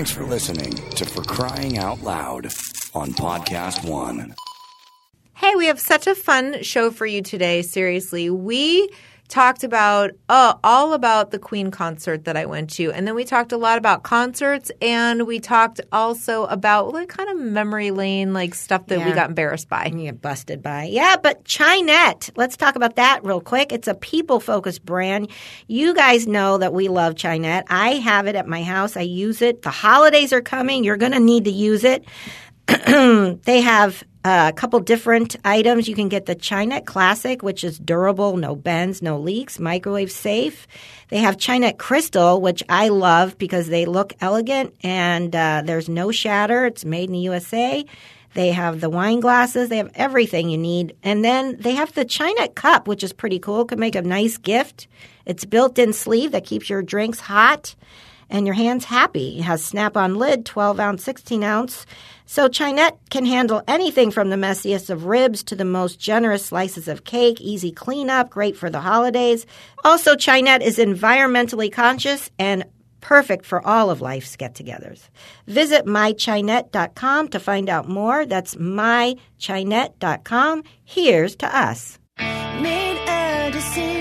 Thanks for listening to For Crying Out Loud on Podcast One. Hey, we have such a fun show for you today. Seriously, we talked about uh, all about the Queen concert that I went to, and then we talked a lot about concerts, and we talked also about like kind of memory lane like stuff that we got embarrassed by. You get busted by. Yeah, but Chinet. Let's talk about that real quick. It's a people focused brand. You guys know that we love Chinet. I have it at my house. I use it. The holidays are coming. You're going to need to use it. they have uh, a couple different items. You can get the Chinet Classic, which is durable, no bends, no leaks, microwave safe. They have Chinet Crystal, which I love because they look elegant and uh, there's no shatter. It's made in the USA. They have the wine glasses. They have everything you need. And then they have the Chinet Cup, which is pretty cool. Could make a nice gift. It's built-in sleeve that keeps your drinks hot and your hands happy. It has snap-on lid, 12 ounce, 16 ounce. So Chinet can handle anything from the messiest of ribs to the most generous slices of cake. Easy cleanup, great for the holidays. Also, Chinet is environmentally conscious and perfect for all of life's get-togethers. Visit mychinet.com to find out more. That's mychinet.com. Here's to us. Made a decision.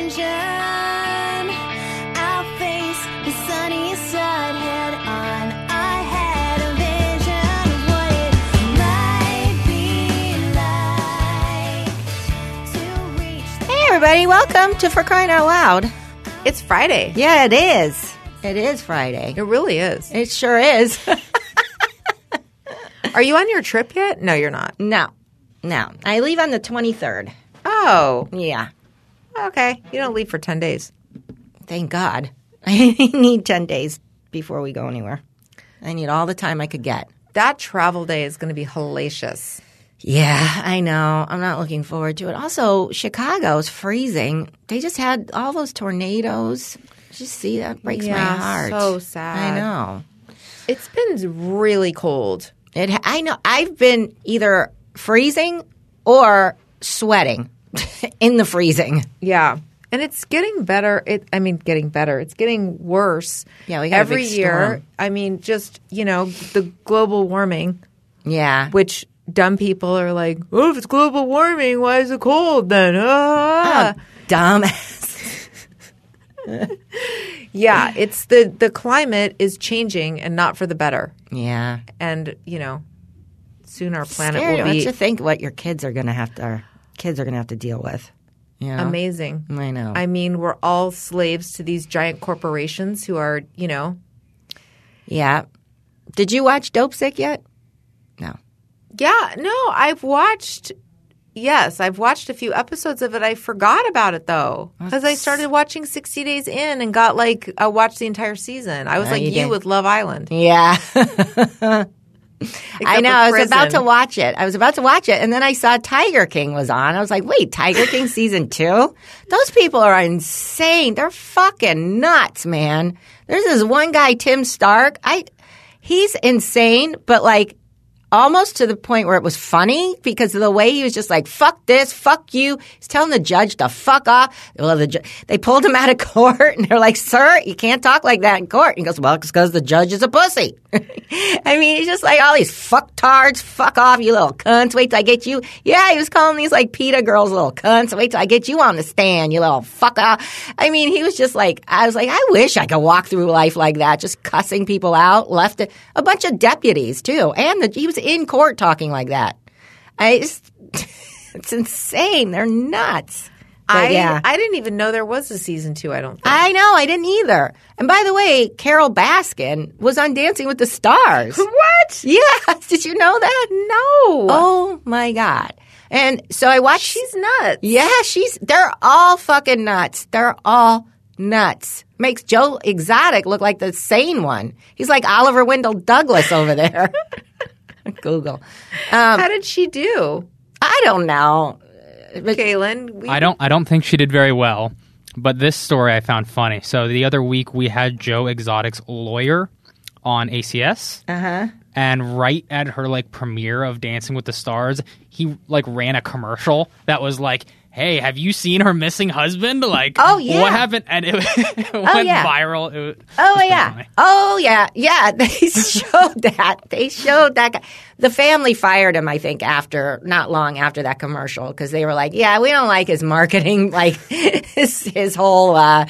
Everybody, welcome to For Crying Out Loud. It's Friday. Yeah, it is. It is Friday. It really is. It sure is. Are you on your trip yet? No, you're not. no, no. I leave on the 23rd. Oh, Yeah. okay. You don't leave for 10 days. Thank God. I need 10 days before we go anywhere. I need all the time I could get. That travel day is going to be hellacious. Yeah, I know. I'm not looking forward to it. Also, Chicago's freezing. They just had all those tornadoes. Just see that breaks my heart. so sad. I know. It's been really cold. It. I know. I've been either freezing or sweating in the freezing. Yeah. And it's getting better. It I mean getting better. It's getting worse. Yeah, we got every year. I mean just, you know, the global warming, Yeah. which dumb people are like, "Oh, if it's global warming, why is it cold then?" Ah. Dumb. Yeah, it's the the climate is changing and not for the better. yeah. And, you know, soon our planet Scary. will Don't be you think what your kids are going to have to, our kids are going to have to deal with? Know? amazing. I know. I mean, we're all slaves to these giant corporations who are, you know, yeah. Did you watch Dopesick yet? No. Yeah, no, I've watched. Yes, I've watched a few episodes of it. I forgot about it though because I started watching 60 Days In and got like I watched the entire season. I was Oh, like you you, with Love Island. Yeah. I know. for I was about to prison. watch it. I was about to watch it, and then I saw Tiger King was on. I was like, "Wait, Tiger King season two? Those people are insane. They're fucking nuts, man." There's this one guy, Tim Stark. I, he's insane, but like almost to the point where it was funny because of the way he was just like, fuck this, fuck you. He's telling the judge to fuck off. Well, the ju- they pulled him out of court and they're like, sir, you can't talk like that in court. And he goes, well, it's because the judge is a pussy. I mean, he's just like all these fucktards, fuck off, you little cunts. Wait till I get you. Yeah, he was calling these like PETA girls little cunts. Wait till I get you on the stand, you little fuck off. I mean, he was just like, I was like, I wish I could walk through life like that, just cussing people out, left a, bunch of deputies too. And the, he was in court talking like that. I just, it's insane. They're nuts. But I yeah. I didn't even know there was a season two. I don't. think. I know, I didn't either. And by the way, Carole Baskin was on Dancing with the Stars. what? yes, did you know that? No. Oh my god! And so I watched. she's nuts. yeah, she's. They're all fucking nuts. They're all nuts. Makes Joe Exotic look like the sane one. He's like Oliver Wendell Douglas over there. Google. Um, How did she do, I don't know. But Kaylin? We, I don't I don't think she did very well, but this story I found funny. So the other week we had Joe Exotic's lawyer on ACS. Uh-huh. And right at her like premiere of Dancing with the Stars, he like ran a commercial that was like, "Hey, have you seen her missing husband? Like, Oh, yeah. what happened?" And it, it went yeah. viral. It was, Oh yeah. funny. Oh yeah. Yeah. They showed that. They showed that guy. The family fired him, I think, after not long after that commercial because they were like, "Yeah, we don't like his marketing, like his his whole uh,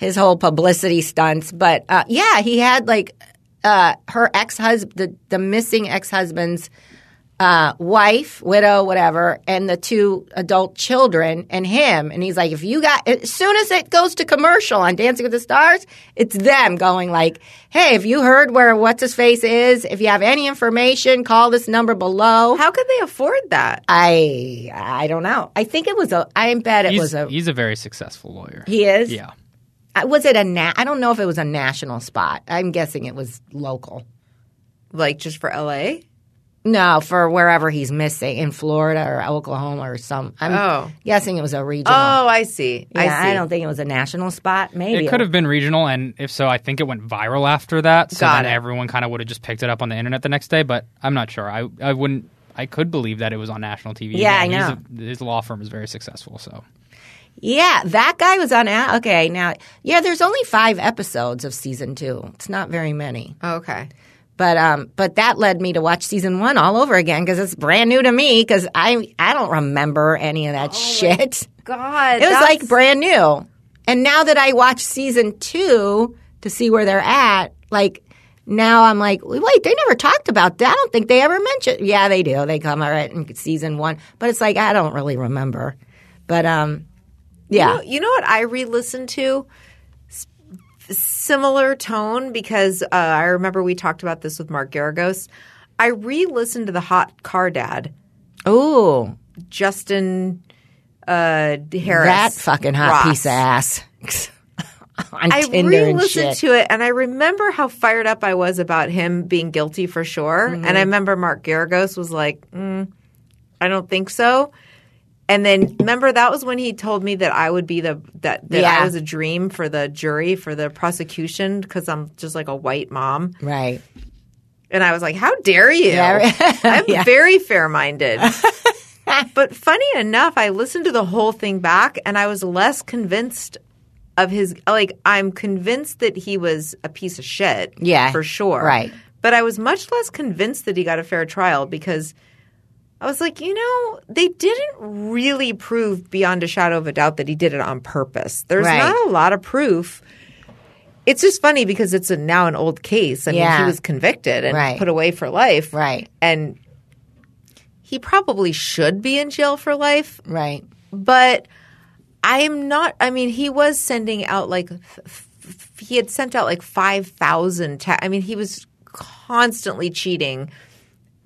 his whole publicity stunts." But uh, yeah, he had like uh, her ex husband, the the missing ex husband's uh, wife, widow, whatever, and the two adult children and him. And he's like, if you got, as soon as it goes to commercial on Dancing with the Stars, it's them going like, hey, if you heard where what's his face is, if you have any information, call this number below. How could they afford that? I I don't know. I think it was a. I bet it He's, was a. he's a very successful lawyer. He is. yeah. Uh, Was it a? Na- I don't know if it was a national spot. I'm guessing it was local. Like just for LA? No, for wherever he's missing in Florida or Oklahoma or some. I'm Oh. guessing it was a regional. Oh, I see. Yeah, I I, don't think it was a national spot. Maybe It could have been regional, and if so, I think it went viral after that. So Got then it. everyone kind of would have just picked it up on the internet the next day. But I'm not sure. I I wouldn't. I could believe that it was on national TV. Yeah, I know. a- his law firm is very successful. So Yeah, that guy was on. Okay, now yeah, there's only five episodes of season two. It's not very many, Okay. But um, but that led me to watch season one all over again because it's brand new to me because I I don't remember any of that shit. God. It was like brand new. And now that I watch season two to see where they're at, like now I'm like, wait, they never talked about that. I don't think they ever mentioned. Yeah, they do. They come right in season one, but it's like I don't really remember. But um, yeah, You know, you know what I re-listened to? Similar tone because uh, I remember we talked about this with Mark Garagos. I re-listened to the Hot Car Dad, Oh, Justin uh, Harris. that fucking hot Ross. piece of ass I Tinder re-listened to it, and I remember how fired up I was about him being guilty for sure. Mm-hmm. And I remember Mark Garagos was like, mm, "I don't think so." And then remember that was when he told me that I would be the that that Yeah. I was a dream for the jury for the prosecution because I'm just like a white mom. right? And I was like, "How dare you?" Yeah. I'm Yeah. very fair-minded. but funny enough, I listened to the whole thing back, and I was less convinced of his. Like, I'm convinced that he was a piece of shit. Yeah. for sure. Right. But I was much less convinced that he got a fair trial because. I was like, you know, they didn't really prove beyond a shadow of a doubt that he did it on purpose. There's Right. not a lot of proof. It's just funny because it's a, now an old case. I mean, he was convicted and Right. put away for life. Right. And he probably should be in jail for life, Right. but I am not. I mean, he was sending out like f- f- he had sent out like five thousand. Te- I mean, he was constantly cheating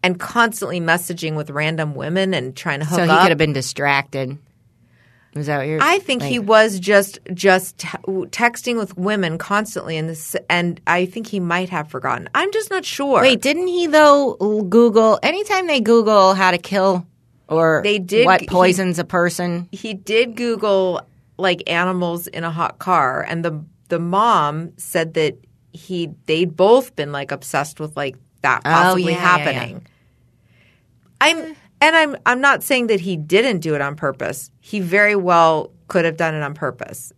and constantly messaging with random women and trying to hook up. So he up. could have been distracted. Is that what you're? I think he was just just te- texting with women constantly, and this, and I think he might have forgotten. I'm just not sure. Wait, didn't he though Google anytime they Google how to kill or They did- what he- poisons a person? he did Google like animals in a hot car, and the the mom said that he they'd both been like obsessed with like that Oh, possibly yeah, yeah, happening. I'm and I'm I'm not saying that he didn't do it on purpose. He very well could have done it on purpose,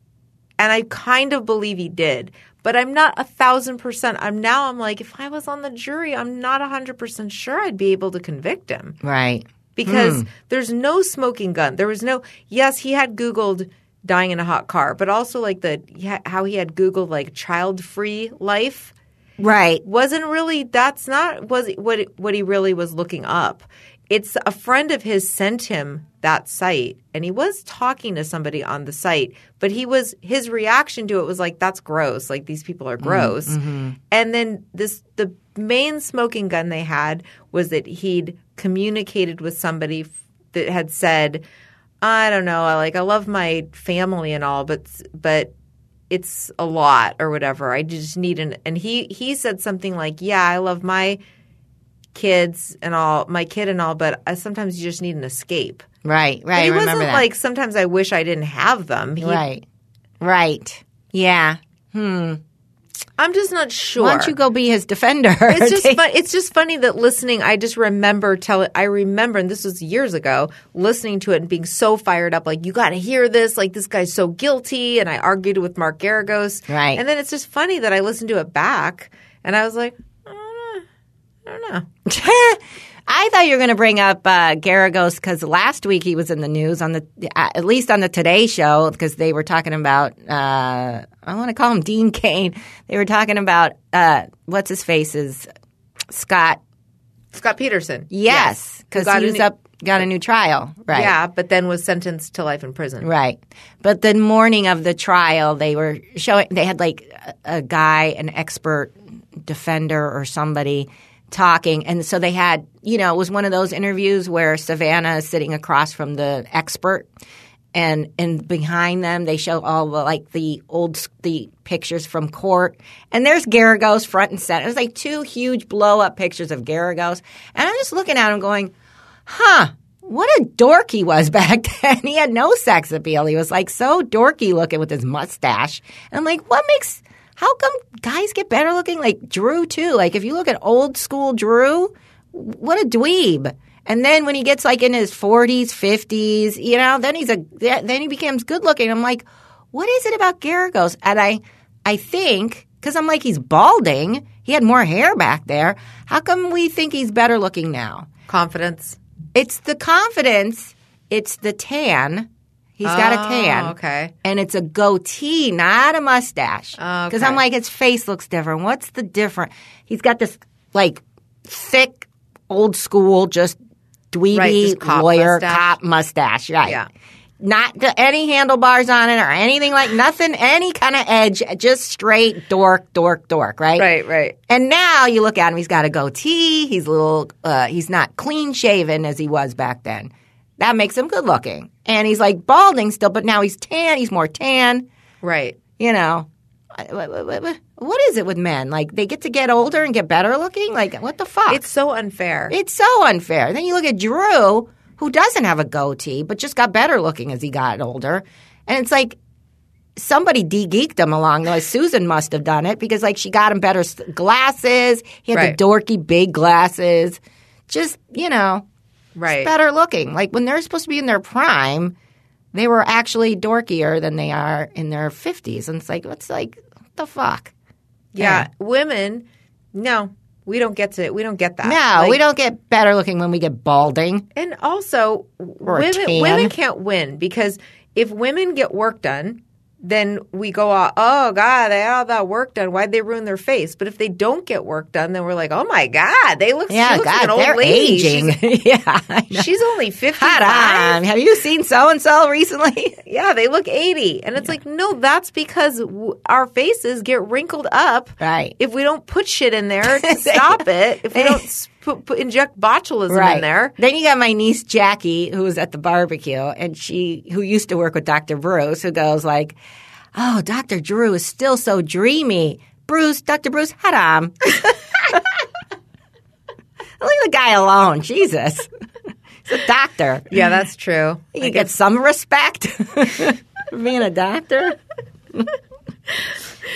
and I kind of believe he did. But I'm not a thousand percent. I'm now. I'm like, if I was on the jury, I'm not a hundred percent sure I'd be able to convict him Right. because hmm. there's no smoking gun. There was no. Yes, he had Googled dying in a hot car, but also like the how he had Googled like child free life Right. wasn't really. That's not was what what he really was looking up. It's a friend of his sent him that site, and he was talking to somebody on the site, but he was his reaction to it was like, "That's gross. Like these people are mm-hmm, gross." Mm-hmm. And then this the main smoking gun they had was that he'd communicated with somebody f- that had said, "I don't know, I like I love my family and all, but but." It's a lot or whatever. I just need an and he he said something like, "Yeah, I love my kids and all, my kid and all, but I, sometimes you just need an escape." Right. But Right. he I wasn't that. like sometimes I wish I didn't have them. He, right. Right. Yeah. Hmm. I'm just not sure. Why don't you go be his defender? It's just fun, it's just funny that listening. I just remember tell I remember, and this was years ago, listening to it and being so fired up. Like you got to hear this. Like this guy's so guilty, and I argued with Mark Garagos. Right. And then it's just funny that I listened to it back, and I was like, I don't know. I don't know. I thought you were going to bring up uh, Garagos because last week he was in the news on the uh, at least on the Today Show because they were talking about uh, I want to call him Dean Cain. They were talking about uh, what's his face is Scott. Scott Peterson. Yes, because got he was new- up got a new trial. Right. Yeah, but then was sentenced to life in prison. Right. But the morning of the trial, they were showing, they had like a, a guy, an expert defender or somebody talking. And so they had, you know, it was one of those interviews where Savannah is sitting across from the expert. And and behind them, they show all the like the old the pictures from court, and there's Garagos front and center. It was like two huge blow up pictures of Garagos, and I'm just looking at him going, huh, what a dork he was back then. He had no sex appeal. He was like so dorky looking with his mustache. And I'm like, what makes, how come guys get better looking? Like Drew, too. Like if you look at old school Drew, what a dweeb. And then when he gets like in his 40s, 50s, you know, then he's a, then he becomes good looking. I'm like, what is it about Garagos? And I, I think, because I'm like, he's balding. He had more hair back there. How come we think he's better looking now? Confidence. It's the confidence. It's the tan. He's got a tan. Oh, okay. And it's a goatee, not a mustache. Because Okay. I'm like, his face looks different. What's the difference? He's got this like thick, old school, just dweeby Right, cop lawyer mustache. cop mustache. Right. Yeah. Not any handlebars on it or anything like nothing, any kind of edge, just straight dork, dork, dork, right? Right, right. And now you look at him; he's got a goatee. He's a little. Uh, he's not clean shaven as he was back then. That makes him good looking. And he's like balding still, but now he's tan. He's more tan. Right. You know, what, is it with men? Like they get to get older and get better looking. Like what the fuck? It's so unfair. It's so unfair. Then you look at Drew, who doesn't have a goatee, but just got better looking as he got older. And it's like somebody de geeked him along the way. Susan must have done it because, like, she got him better glasses. He had Right. the dorky big glasses. Just, you know, right. better looking. Like, when they're supposed to be in their prime, they were actually dorkier than they are in their 50s. And it's like, what's like, what the fuck? Yeah, women. No, we don't get to. We don't get that. No, Like, we don't get better looking when we get balding. And also, women tan. women can't win because if women get work done, then we go, out, oh God, they had all that work done. Why'd they ruin their face? But if they don't get work done, then we're like, oh my God, they look, Yeah, looks like God, an old they're lady. aging. She's, yeah, she's only fifty Hold on. Have you seen so and so recently? Yeah, they look 80. And it's like, no, that's because w- our faces get wrinkled up. Right. If we don't put shit in there to stop it, if we don't put, put, inject botulism in there. Then you got my niece Jackie, who was at the barbecue, and she, who used to work with Dr. Bruce, who goes like, "Oh, Dr. Drew is still so dreamy." Bruce, Dr. Bruce, haram. Leave the guy alone, Jesus. He's a doctor. Yeah, that's true. You can get some respect for being a doctor.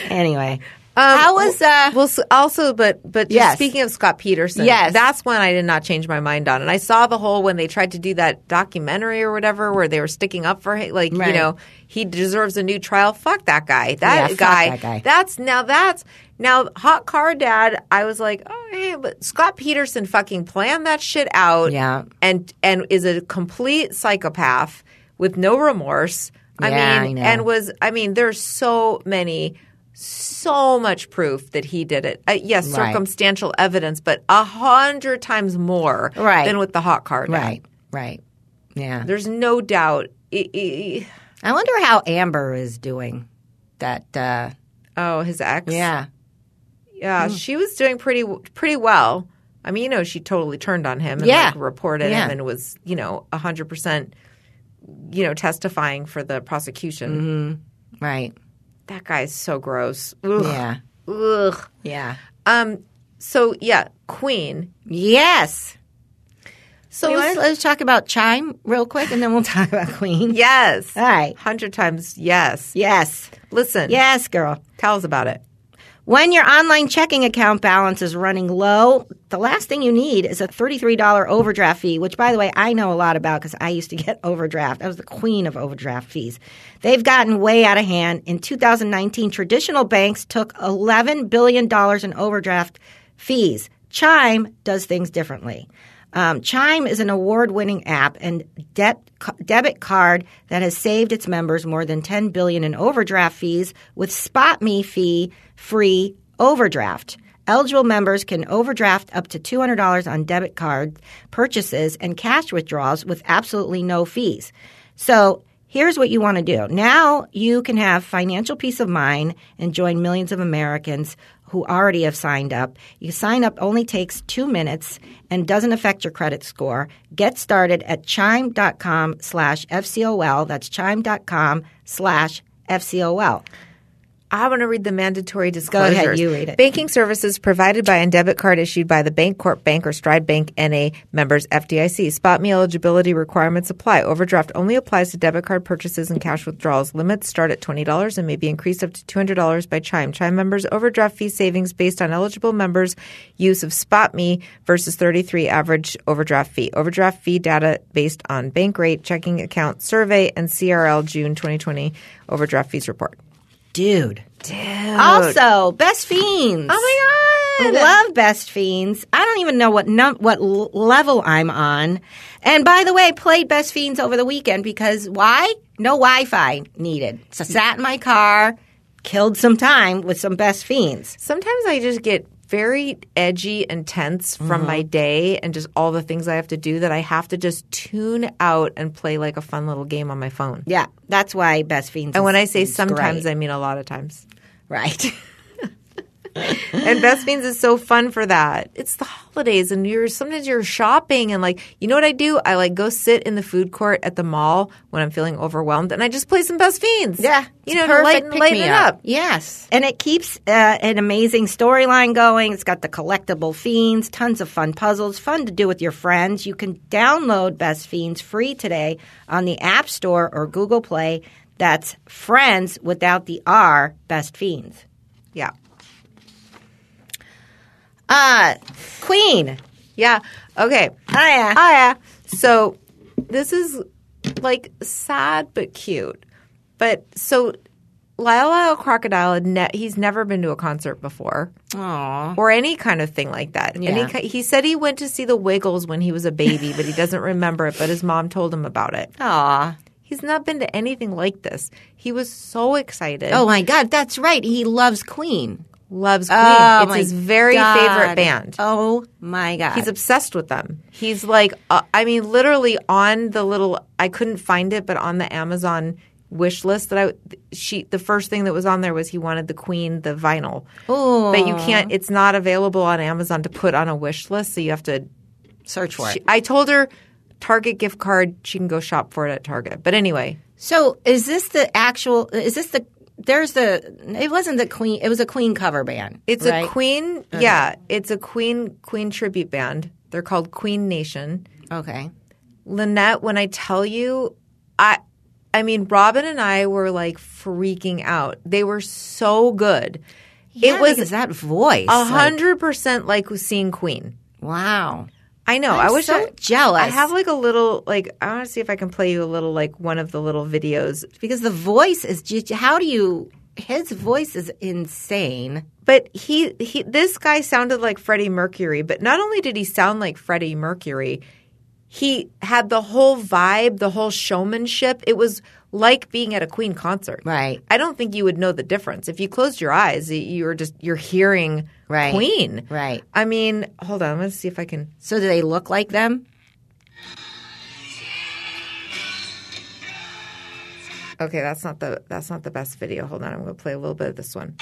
anyway, how was uh? Well, also, but but Yes. speaking of Scott Peterson, Yes. that's one I did not change my mind on. And I saw the whole when they tried to do that documentary or whatever, where they were sticking up for him, like you know, he deserves a new trial. Fuck that guy. That Yeah, guy. that guy. That's now that's now hot car dad. I was like, oh, hey, but Scott Peterson fucking planned that shit out. Yeah. and and is a complete psychopath with no remorse. I Yeah, mean, I know. and was I mean, there's so many, so much proof that he did it. Uh, yes, Right. circumstantial evidence, but a hundred times more Right. than with the hot car. dad. right, right, yeah. There's no doubt. I- wonder how Amber is doing. That uh, oh, his ex. yeah, yeah. She was doing pretty pretty well. I mean, you know, she totally turned on him and Yeah. like, reported Yeah. him and was, you know, hundred percent, you know, testifying for the prosecution. right, That guy's so gross. Ugh. yeah, Ugh. yeah. Um. So yeah, Queen. Yes. So let's- let's talk about Chime real quick, and then we'll talk about Queen. yes, All right. hundred times yes. Yes. Listen, Yes, girl. tell us about it. When your online checking account balance is running low, the last thing you need is a $33 overdraft fee, which, by the way, I know a lot about because I used to get overdraft. I was the queen of overdraft fees. They've gotten way out of hand. In 2019, traditional banks took $11 billion in overdraft fees. Chime does things differently. Um, Chime is an award-winning app and debt, debit card that has saved its members more than 10 billion in overdraft fees with SpotMe fee free overdraft. Eligible members can overdraft up to $200 on debit card purchases and cash withdrawals with absolutely no fees. So here's what you want to do. Now you can have financial peace of mind and join millions of Americans who already have signed up. You sign up only takes two minutes and doesn't affect your credit score. Get started at chime.com slash FCOL. That's chime.com slash FCOL. I want to read the mandatory disclosures. Go ahead, you read it. Banking services provided by and debit card issued by the Bancorp Bank or Stride Bank NA members FDIC. SpotMe eligibility requirements apply. Overdraft only applies to debit card purchases and cash withdrawals. Limits start at $20 and may be increased up to $200 by Chime. Chime members overdraft fee savings based on eligible members' use of SpotMe versus 33 average overdraft fee. Overdraft fee data based on Bankrate, checking account survey, and CRL June 2020 overdraft fees report. Dude. Dude. Also, Best Fiends. Oh my God. I love Best Fiends. I don't even know what num- what l- level I'm on. And by the way, played Best Fiends over the weekend because why? No Wi-Fi needed. So sat in my car, killed some time with some Best Fiends. Sometimes I just get very edgy and tense from Mm-hmm. my day and just all the things I have to do that I have to just tune out and play like a fun little game on my phone. Yeah, that's why Best Fiends. And when I say sometimes, great. I mean a lot of times. right. and Best Fiends is so fun for that. It's the holidays, and you're sometimes you're shopping, and like you know what I do? I like go sit in the food court at the mall when I'm feeling overwhelmed, and I just play some Best Fiends. Yeah, you know, it's to perfect lighten, lighten it pick-me-up. up. Yes, and it keeps uh, an amazing storyline going. It's got the collectible fiends, tons of fun puzzles, fun to do with your friends. You can download Best Fiends free today on the App Store or Google Play. That's Friends without the R, Best Fiends. Yeah, Uh, Queen. yeah. Okay. Hiya. Oh yeah. So this is like sad but cute. But so Lyle Lyle Crocodile, ne- he's never been to a concert before Aw. or any kind of thing like that. And Yeah. he, ki- he said he went to see the Wiggles when he was a baby, but he doesn't remember it. But his mom told him about it. Aw. He's not been to anything like this. He was so excited. Oh my God, that's right. He loves Queen. Loves Queen. Oh, it's his very God. favorite band. Oh my God. He's obsessed with them. He's like, uh, I mean, literally on the little, I couldn't find it, but on the Amazon wish list that I, she, the first thing that was on there was he wanted the Queen, the vinyl. Ooh. But you can't, it's not available on Amazon to put on a wish list. So you have to, search for it. I told her Target gift card, she can go shop for it at Target. But anyway, So is this the actual? Is this the? There's the. It wasn't the Queen. It was a Queen cover band. it's right? a Queen, yeah, it's a Queen, Queen tribute band. They're called Queen Nation. Okay. Lynette, when I tell you, I I mean Robin and I were like freaking out. They were so good. Yeah, it was that voice. a hundred percent like seeing Queen. wow. I know. I'm I wish so I, jealous. I have like a little like I want to see if I can play you a little like one of the little videos. because the voice is just. How do you? His voice is insane. But he he this guy sounded like Freddie Mercury, but not only did he sound like Freddie Mercury, he had the whole vibe, the whole showmanship. It was like being at a Queen concert. Right. I don't think you would know the difference. If you closed your eyes, you're just you're hearing Right. Queen. Right. I mean, hold on, let's see if I can So do they look like them? Okay, that's not the that's not the best video. Hold on, I'm going to play a little bit of this one.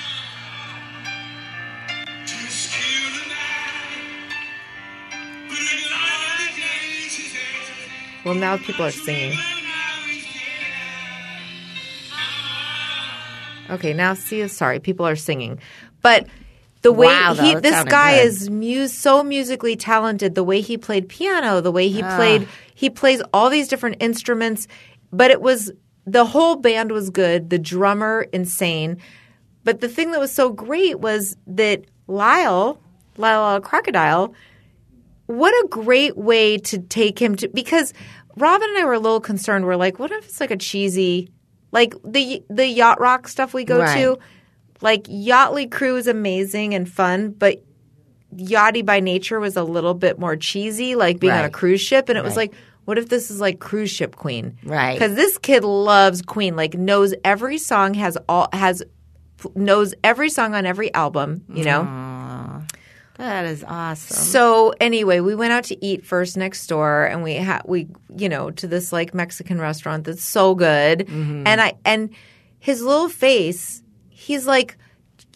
Well, now people are singing. Okay, now see, us sorry, people are singing, but the way Wow, he, this guy good. is mu- so musically talented. The way he played piano, the way he Ah. played, he plays all these different instruments. But it was the whole band was good. The drummer insane. but the thing that was so great was that Lyle Lyle Crocodile, what a great way to take him to because Robin and I were a little concerned. We're like, what if it's like a cheesy, like the the yacht rock stuff we go Right. to, like Yachtly Crew is amazing and fun, but Yachty by nature was a little bit more cheesy, like being on a cruise ship, and it was like. What if this is like cruise ship Queen? Right. Because this kid loves Queen. Like knows every song, has all has knows every song on every album. You know. That is awesome. So anyway, we went out to eat first next door, and we had we you know to this like Mexican restaurant that's so good, Mm-hmm. and I and his little face, he's like,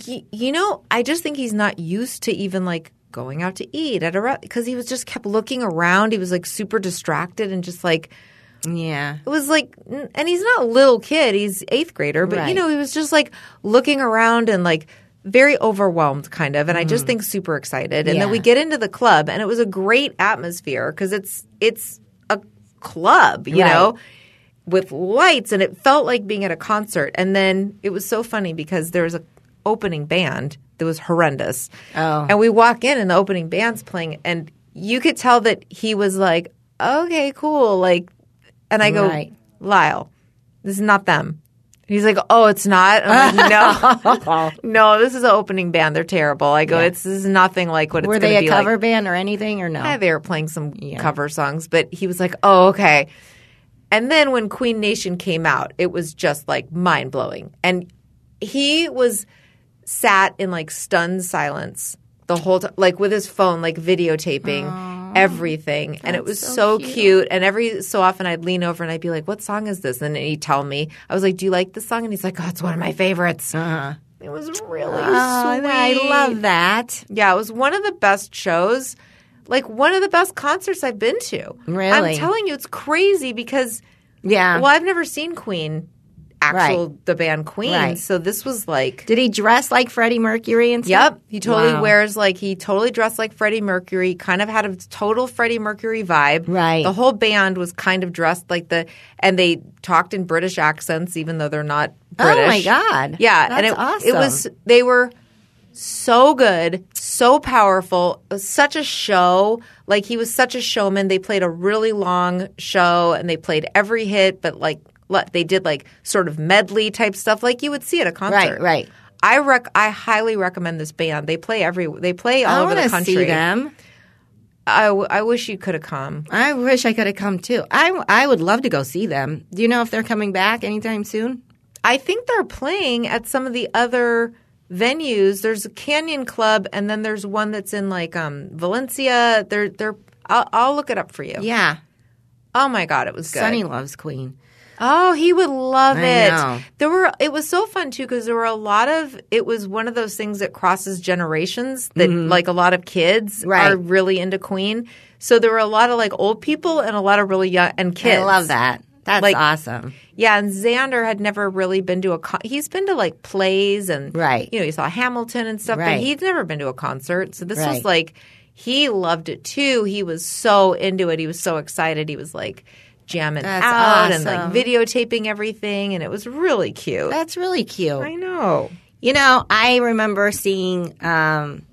y- you know, I just think he's not used to even like going out to eat at a because he was just kept looking around. He was like super distracted and just like yeah. it was like and he's not a little kid he's eighth grader but you know he was just like looking around and like very overwhelmed kind of and i just mm. think super excited and then we get into the club and it was a great atmosphere because it's it's a club you Right. know with lights and it felt like being at a concert and then it was so funny because there was a opening band that was horrendous Oh. and we walk in and the opening band's playing and you could tell that he was like okay cool like and i go Right. lyle this is not them he's like oh it's not? I'm like, no. No this is an opening band. They're terrible. I go it's this is nothing like what Were it's going they to a be cover like. band or anything or no? yeah, they were playing some cover songs, but he was like, "Oh, okay." And then when Queen Nation came out, it was just like mind blowing, and he was sat in like stunned silence the whole time, like with his phone, like videotaping everything, and it was so, cute. And every so often, I'd lean over and I'd be like, "What song is this?" And he'd tell me. I was like, "Do you like this song?" And he's like, "Oh, it's one of my favorites." Uh-huh. It was really Oh, sweet. I love that. Yeah, it was one of the best shows, like one of the best concerts I've been to. Really? I'm telling you, it's crazy because, Yeah. well, I've never seen Queen, actual Right. the band Queen. Right. So this was like, Did he dress like Freddie Mercury and stuff? yep, he totally Wow. wears like he totally dressed like Freddie Mercury. Kind of had a total Freddie Mercury vibe. Right. The whole band was kind of dressed like the, and they talked in British accents, even though they're not British. Oh my God. Yeah, That's and it, awesome. it was they were so good, so powerful, such a show. Like he was such a showman. They played a really long show and they played every hit, but like they did like sort of medley type stuff, like you would see at a concert. Right, right. I rec- I highly recommend this band. They play every they play all I over the country. see them. I, w- I wish you could have come. I wish I could have come too. I, I would love to go see them. Do you know if they're coming back anytime soon? I think they're playing at some of the other venues. There's a Canyon Club, and then there's one that's in like um, Valencia. They're they're. I'll, I'll look it up for you. Yeah. Oh my god, it was good. Sonny loves Queen. Oh, he would love I it. know. There were. It was so fun too because there were a lot of. It was one of those things that crosses generations. That like a lot of kids Mm-hmm. Right. are really into Queen. So there were a lot of like old people and a lot of really young and kids. I love that. That's Like- awesome. Yeah, and Xander had never really been to a. Con- he's been to like plays and Right. You know, he saw Hamilton and stuff, but Right. he'd never been to a concert. So this was like he loved it too. He was so into it. He was so excited. He was like jamming That's out and like videotaping everything, and it was really cute. That's really cute. I know. You know, I remember seeing um,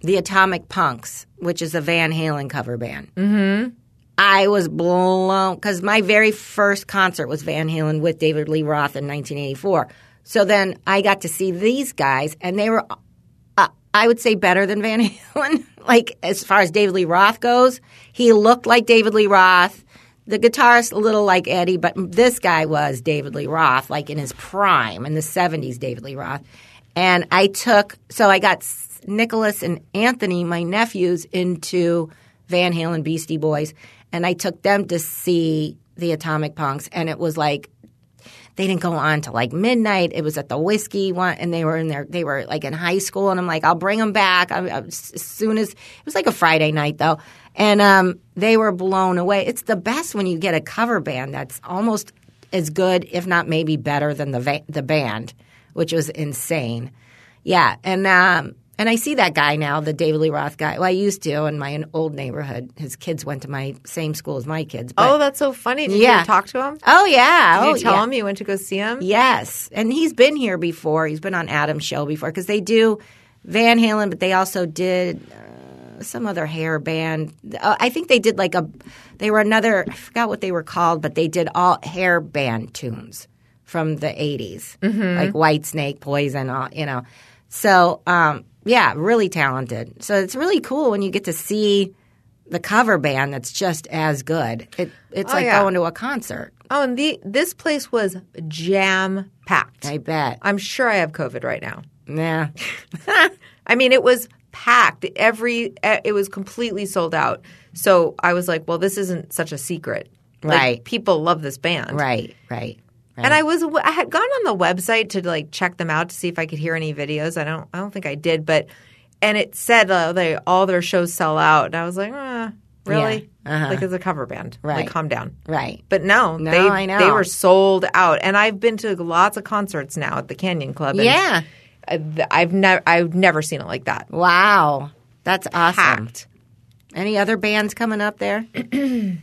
the Atomic Punks, which is a Van Halen cover band. Mm-hmm. I was blown because my very first concert was Van Halen with David Lee Roth in 1984. So then I got to see these guys, and they were, uh, I would say, better than Van Halen. like as far as David Lee Roth goes, he looked like David Lee Roth. The guitarist a little like Eddie, but this guy was David Lee Roth, like in his prime in the '70s. David Lee Roth, and I took so I got Nicholas and Anthony, my nephews, into Van Halen, Beastie Boys, and I took them to see the Atomic Punks, and it was like they didn't go on till like midnight. It was at the whiskey one, and they were in there. They were like in high school, and I'm like, I'll bring them back I, I, as soon as it was like a Friday night though, and um, they were blown away. It's the best when you get a cover band that's almost as good, if not maybe better than the va- the band, which was insane. Yeah, and um, And I see that guy now, the David Lee Roth guy. Well, I used to in my old neighborhood. His kids went to my same school as my kids. But, oh, that's so funny. Did Yeah. you talk to him? oh yeah. Did oh, you tell yeah. him you went to go see him? Yes, and he's been here before. He's been on Adam's show before because they do Van Halen, but they also did uh, some other hair band. Uh, I think they did like a. They were another. I forgot what they were called, but they did all hair band tunes from the 80s like Whitesnake, Poison, all you know. So um, yeah, really talented. So it's really cool when you get to see the cover band that's just as good. It, it's Oh, like yeah. going to a concert. Oh, and the this place was jam packed. I bet. I'm sure I have COVID right now. Yeah. I mean, it was packed. Every it was completely sold out. So I was like, well, this isn't such a secret. Like, Right. people love this band. Right, right. Right. And I was I had gone on the website to like check them out to see if I could hear any videos. I don't I don't think I did, but and it said uh, they all their shows sell out. And I was like, uh, really? Yeah. Uh-huh. Like it's a cover band. Right. Like calm down. right. But no, No, they I know. they were sold out, and I've been to lots of concerts now at the Canyon Club. Yeah. I've never I've never seen it like that. Wow. That's awesome. Packed. Any other bands coming up there?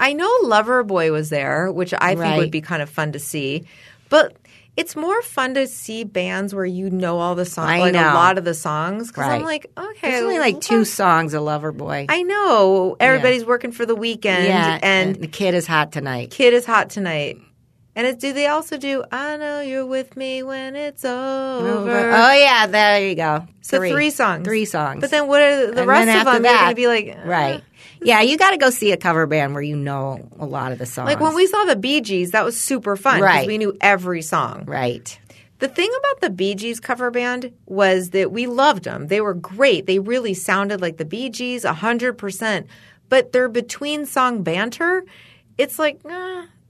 I know Loverboy was there, which I think Right. would be kind of fun to see, but. It's more fun to see bands where you know all the songs, I like know. a lot of the songs. Because I'm like, okay, There's only like well, two songs of Loverboy. I know everybody's working for the weekend, yeah, and the kid is hot tonight. Kid is hot tonight. And it, do they also do I know you're with me when it's over? Oh yeah, there you go. So three songs. Three songs. But then what are the And rest of them? You're going to be like, right. Uh, Yeah, you got to go see a cover band where you know a lot of the songs. Like when we saw the Bee Gees, that was super fun because Right. we knew every song. right. The thing about the Bee Gees cover band was that we loved them. They were great. They really sounded like the Bee Gees 100%. But their between song banter, it's like,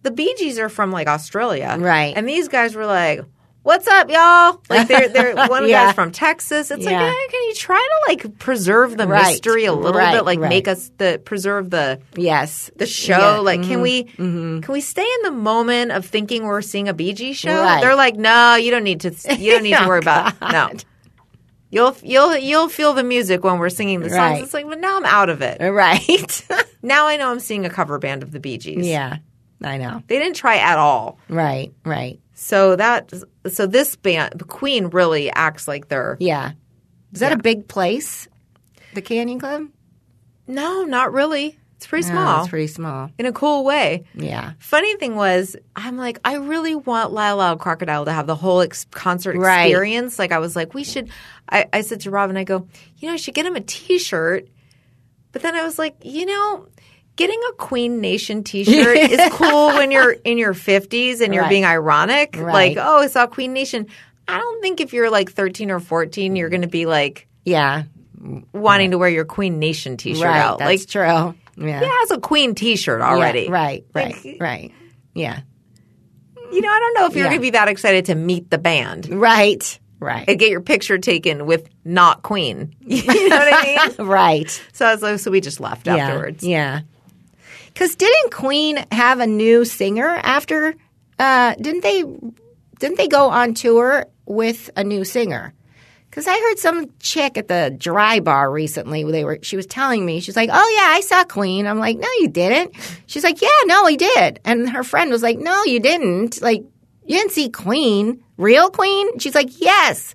the Bee Gees are from like Australia. Right. And these guys were like, What's up, y'all? Like they're they're one Yeah. guy's from Texas. It's Yeah. like, can you try to like preserve the Right. mystery a little Right, bit? Like right. make us the preserve the Yes. the show. Yeah, Like, mhm. can we can we stay in the moment of thinking we're seeing a Bee Gees show? They're like, no, you don't need to. You don't need to Oh, worry about no. You'll you'll you'll feel the music when we're singing the songs. Right. It's like, but now I'm out of it. Right. Now I know I'm seeing a cover band of the Bee Gees. yeah. I know. they didn't try at all. Right. Right. So that so this band, Queen, really acts like they're Yeah. Is that Yeah. a big place? The Canyon Club? no, not really. It's pretty No, small it's pretty small. in a cool way. Yeah. Funny thing was, I'm like, I really want Lyle Loud Crocodile to have the whole ex- concert Right. experience. Like, I was like, we should. I, I said to Robin, I go, you know, I should get him a T-shirt. But then I was like, you know, getting a Queen Nation T-shirt is cool when you're in your 50s and you're Right. being ironic. Right. Like, oh, I saw Queen Nation. I don't think if you're like 13 or 14, you're going to be like Yeah. wanting to wear your Queen Nation T-shirt right. out. That's like, true. Yeah. he has a Queen T-shirt already. Yeah, right. Right. Like, right. Yeah. You know, I don't know if you're Yeah. going to be that excited to meet the band Right. Right. and get your picture taken with not Queen. You know what I mean? right. So I was like, so we just left Yeah. afterwards. Yeah. Because didn't Queen have a new singer after? Uh, didn't they? Didn't they go on tour with a new singer? Because I heard some chick at the Dry Bar recently. They were. She was telling me. She's like, "Oh yeah, I saw Queen." I'm like, "No, you didn't." She's like, "Yeah, no, he did." And her friend was like, "No, you didn't. Like, you didn't see Queen, real Queen." She's like, "Yes."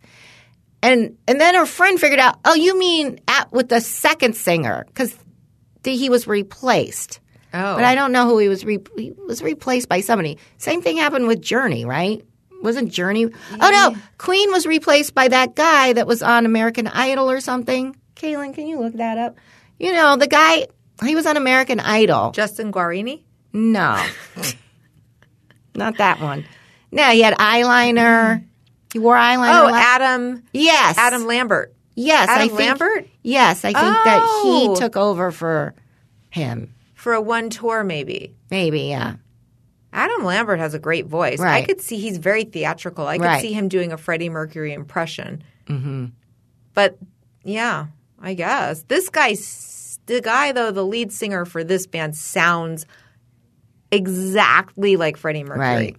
And and then her friend figured out, "Oh, you mean at, with the second singer because he was replaced." Oh. But I don't know who he was. Re- he was replaced by somebody. Same thing happened with Journey, right? Wasn't Journey? Oh no, Queen was replaced by that guy that was on American Idol or something. Kaylin, can you look that up? You know the guy. He was on American Idol. Justin Guarini? No, not that one. No, he had eyeliner. He wore eyeliner. Oh. Adam yes, Adam Lambert. Yes, I Adam think, Lambert? Yes, I think that Oh. he took over for him. For a one tour, maybe. Maybe, yeah. Adam Lambert has a great voice. I could see he's very theatrical. I could Right. see him doing a Freddie Mercury impression. Mm-hmm. But yeah, I guess this guy's the guy though. The lead singer for this band sounds exactly like Freddie Mercury. Right.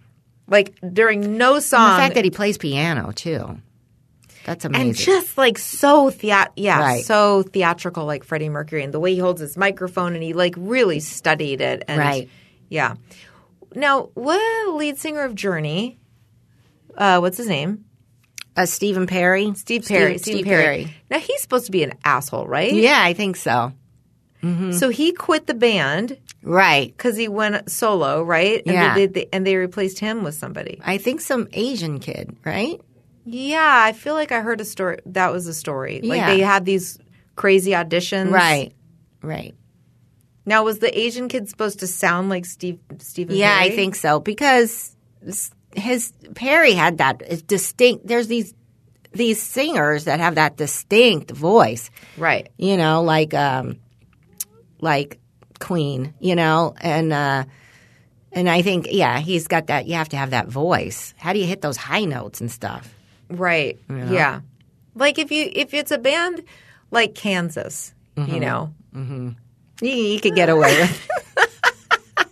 Like during no And song, the fact that he plays piano too. That's amazing. and just like so thea- yeah, Right. so theatrical like Freddie Mercury and the way he holds his microphone and he like really studied it and Right. yeah. Now, what lead singer of Journey? Uh, what's his name? uh, Stephen Perry. Steve Perry. Steve, Steve Perry. Now he's supposed to be an asshole, right? Yeah, I think so. So he quit the band Right. because he went solo, right? And Yeah. They the, and they replaced him with somebody. I think some Asian kid, right? Yeah, I feel like I heard a story. That was a story. Like Yeah. they had these crazy auditions. Right. Right. Now, was the Asian kid supposed to sound like Steve Stephen? Yeah, Perry? I think so because his Perry had that distinct. There's these these singers that have that distinct voice. right. You know, like um, like Queen. You know, and uh, and I think yeah, he's got that. You have to have that voice. How do you hit those high notes and stuff? Right. Yeah. Like if you if it's a band like Kansas, Mm-hmm. you know, You, you could get away with.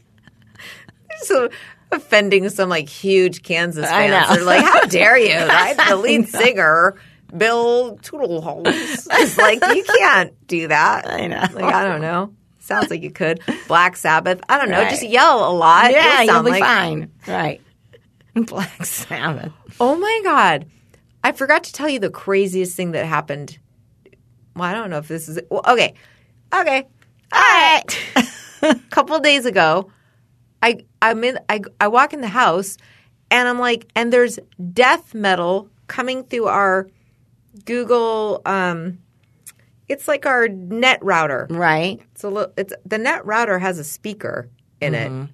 so offending some like huge Kansas fans. know. They're like, "How dare you?" Right? The lead singer, Bill Toodleholmes, is like, "You can't do that." I know. Like I don't know. Sounds like you could. Black Sabbath. I don't know. Right. Just yell a lot. yeah, you'll be like, fine. Right. Black Sabbath. Oh my god. I forgot to tell you the craziest thing that happened. Well, I don't know if this is well, okay. Okay. All right. a couple days ago, I I'm in I I walk in the house and I'm like and there's death metal coming through our Google um it's like our net router. Right. It's a little. It's the net router has a speaker in it.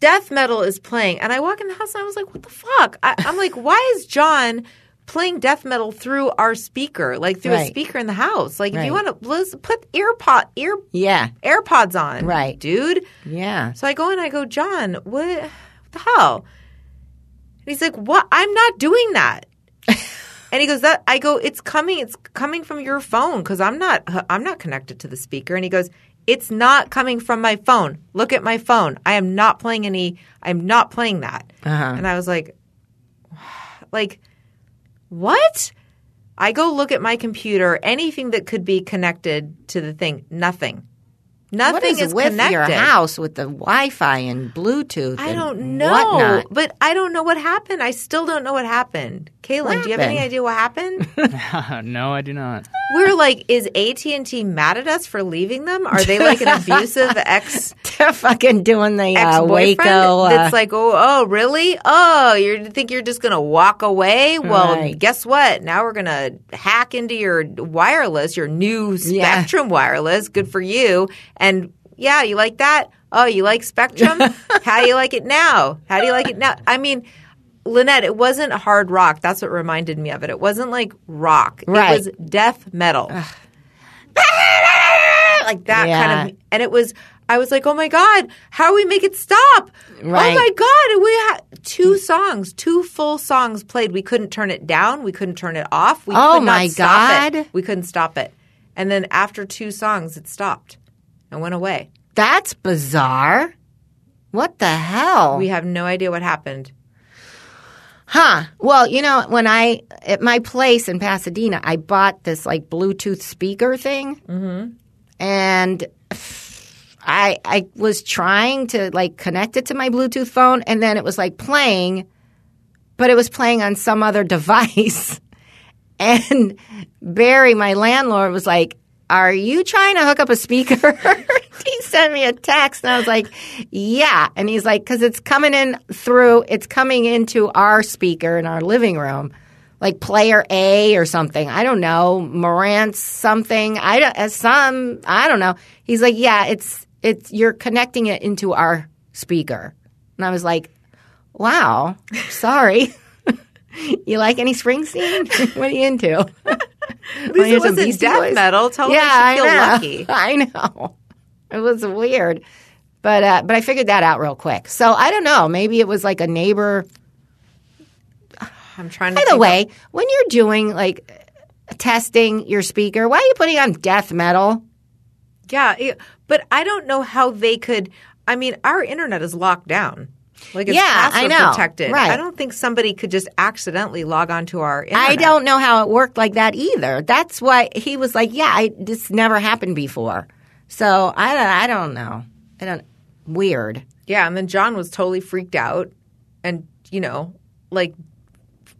Death metal is playing, and I walk in the house and I was like, "What the fuck?" I, I'm like, "Why is John playing death metal through our speaker, like through a speaker in the house? Like, if you want to, let's put earpod ear Yeah. AirPods on, Right. dude." Yeah. So I go and I go, John, what, what the hell? And he's like, what? I'm not doing that. and he goes, that I go, it's coming, it's coming from your phone because I'm not, I'm not connected to the speaker. And he goes, it's not coming from my phone. Look at my phone. I am not playing any. I'm not playing that. Uh-huh. And I was like, like, what? I go look at my computer. Anything that could be connected to the thing, nothing. Nothing What is, is with connected. your house with the Wi-Fi and Bluetooth? I don't know, Whatnot? but I don't know what happened. I still don't know what happened. Kaylin, do you have any idea what happened? no, I do not. We're like, is AT and T mad at us for leaving them? Are they like an abusive ex They're fucking doing the ex uh, Waco. Uh, that's like, oh, oh, really? Oh, you think you're just gonna walk away? Well, Right. guess what? Now we're gonna hack into your wireless, your new Yeah. Spectrum wireless. Good for you. And yeah, you like that? Oh, you like Spectrum? How do you like it now? How do you like it now? I mean. Lynette, it wasn't hard rock. That's what reminded me of it. It wasn't like rock. Right. It was death metal. like that Yeah. kind of and it was I was like, "Oh my god, how do we make it stop?" Oh right. Oh my god, we had two songs, two full songs played. We couldn't turn it down, we couldn't turn it off. We Oh could not my stop it. God. We couldn't stop it. And then after two songs it stopped and went away. that's bizarre. What the hell? We have no idea what happened. Huh. Well, you know, when I at my place in Pasadena, I bought this like Bluetooth speaker thing, mm-hmm. and I I was trying to like connect it to my Bluetooth phone, and then it was like playing, but it was playing on some other device. And Barry, my landlord, was like, Are you trying to hook up a speaker? he sent me a text and I was like, Yeah. And he's like, Because it's coming in through, it's coming into our speaker in our living room, like player A or something. I don't know. Marantz something. I don't, uh, some, I don't know. He's like, Yeah, it's, it's, you're connecting it into our speaker. And I was like, Wow, sorry. You like any Springsteen? what are you into? Least wasn't death metal. Tell yeah, I feel know. lucky. I know. It was weird, but uh, but I figured that out real quick. So I don't know. Maybe it was like a neighbor. I'm trying to By the way, when you're doing like testing your speaker, why are you putting on death metal? Yeah, it- but I don't know how they could. I mean, our internet is locked down. Like it's Yeah, I know. protected. Right. I don't think somebody could just accidentally log onto our internet. I don't know how it worked like that either. That's why he was like, "Yeah, I, this never happened before." So I don't, I don't know. I don't. Weird. Yeah, and then John was totally freaked out and, you know, like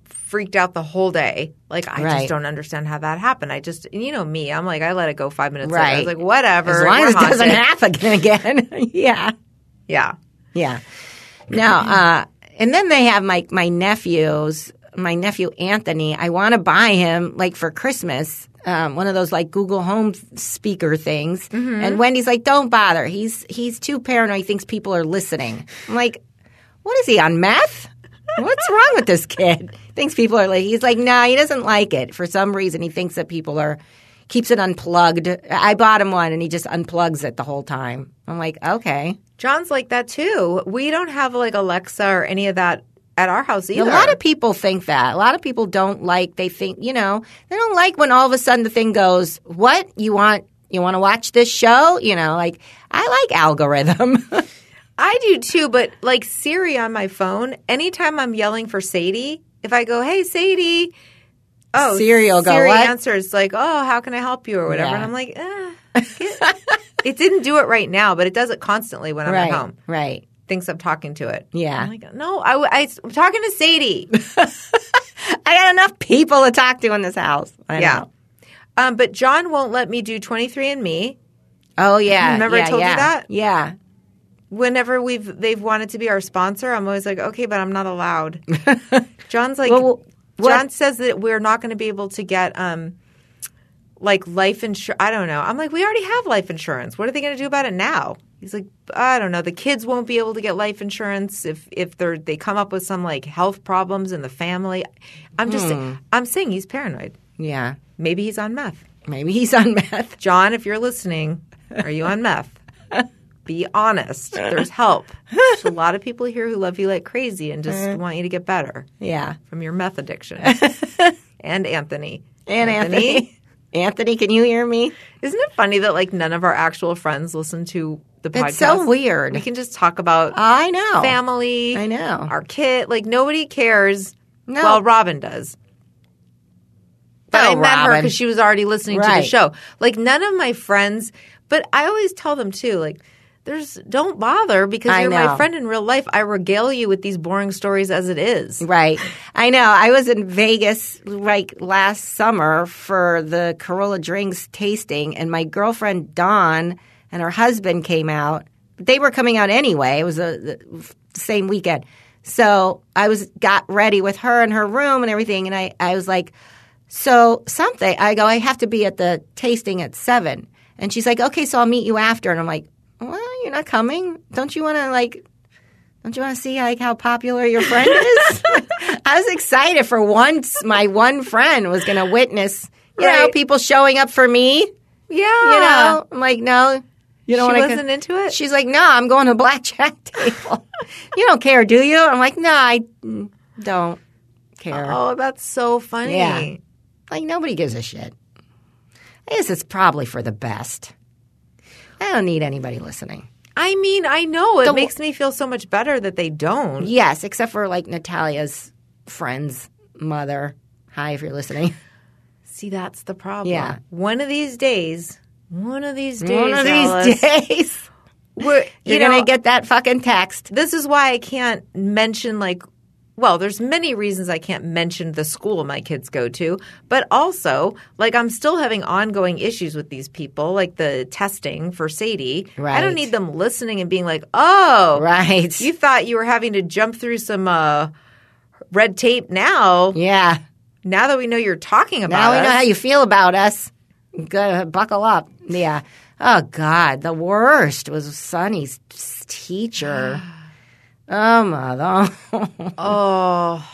freaked out the whole day. Like I Right. just don't understand how that happened. I just you know me, I'm like I let it go 5 minutes later. I Right. was like whatever. As long as it doesn't happen again. yeah. Yeah. Yeah. Now, uh, and then they have my my nephews. My nephew Anthony. I want to buy him like for Christmas. Um, one of those like Google Home speaker things. And Wendy's like, "Don't bother. He's he's too paranoid. He thinks people are listening." I'm like, "What is he on meth? What's wrong with this kid? Thinks people are like." He's like, "No, he doesn't like it for some reason. He thinks that people are." Keeps it unplugged. I bought him one, and he just unplugs it the whole time. I'm like, okay. John's like that too. We don't have like Alexa or any of that at our house either. A lot of people think that. A lot of people don't like. They think you know they don't like when all of a sudden the thing goes. What you want? You want to watch this show? You know, like I like algorithm. I do too, but like Siri on my phone, anytime I'm yelling for Sadie, if I go, "Hey Sadie," oh, Siri will go, Siri "What?" answers like, "Oh, how can I help you?" or whatever, Yeah. and I'm like, eh, it didn't do it right now, but it does it constantly when I'm right, at home. right. Thinks I'm talking to it. Yeah. I'm like, no, I, am talking to Sadie. I got enough people to talk to in this house. I yeah. Um, but John won't let me do 23andMe. Oh yeah. Remember I yeah, told you that? Yeah. Whenever we've they've wanted to be our sponsor, I'm always like, okay, but I'm not allowed. John's like, Well, what- John says that we're not going to be able to get um, like life insurance. I don't know. I'm like, we already have life insurance. What are they going to do about it now? He's like, I don't know. The kids won't be able to get life insurance if if they they come up with some like health problems in the family. I'm just Hmm. I'm saying he's paranoid. Yeah. Maybe he's on meth. Maybe he's on meth. John, if you're listening, are you on meth? Be honest. There's help. There's a lot of people here who love you like crazy and just mm. want you to get better Yeah. from your meth addiction. and Anthony. And Anthony. Anthony, can you hear me? Isn't it funny that like none of our actual friends listen to the podcast? It's so weird. We can just talk about I know. family. I know. Our kid. Like nobody cares. No. Well, Robin does. But Oh, I met her because she was already listening to the show. Like none of my friends, but I always tell them too, like, there's don't bother because I you're my friend in real life. I regale you with these boring stories as it is. Right. I know. I was in Vegas like last summer for the Carolla drinks tasting, and my girlfriend Dawn and her husband came out. They were coming out anyway. It was a, the same weekend. So I was got ready with her in her room and everything, and I, I was like, so something. I go, I have to be at the tasting at seven. And she's like, okay, so I'll meet you after. And I'm like, well, you're not coming. Don't you want to like don't you want to see like how popular your friend is? I was excited for once my one friend was going to witness, you know, people showing up for me. Yeah. You know, I'm like, no, you don't she want to. wasn't into it. She's like, no, I'm going to blackjack table. you don't care, do you? I'm like, no, I don't care. oh, that's so funny. Yeah. Like nobody gives a shit. I guess it's probably for the best. I don't need anybody listening. I mean, I know it The- makes me feel so much better that they don't. Yes, except for like Natalia's friend's mother. Hi, if you're listening. See, that's the problem. Yeah. One of these days, one of these days, One of Alice, these days, we're, you you're know, gonna get that fucking text. this is why I can't mention like well, there's many reasons I can't mention the school my kids go to, but also like I'm still having ongoing issues with these people, like the testing for Sadie. Right. I don't need them listening and being like, "Oh, Right. you thought you were having to jump through some uh, red tape now. yeah. Now that we know you're talking about Now we know how you feel about us. Gotta buckle up. Yeah. Oh God, the worst was Sonny's teacher. Oh mother. oh,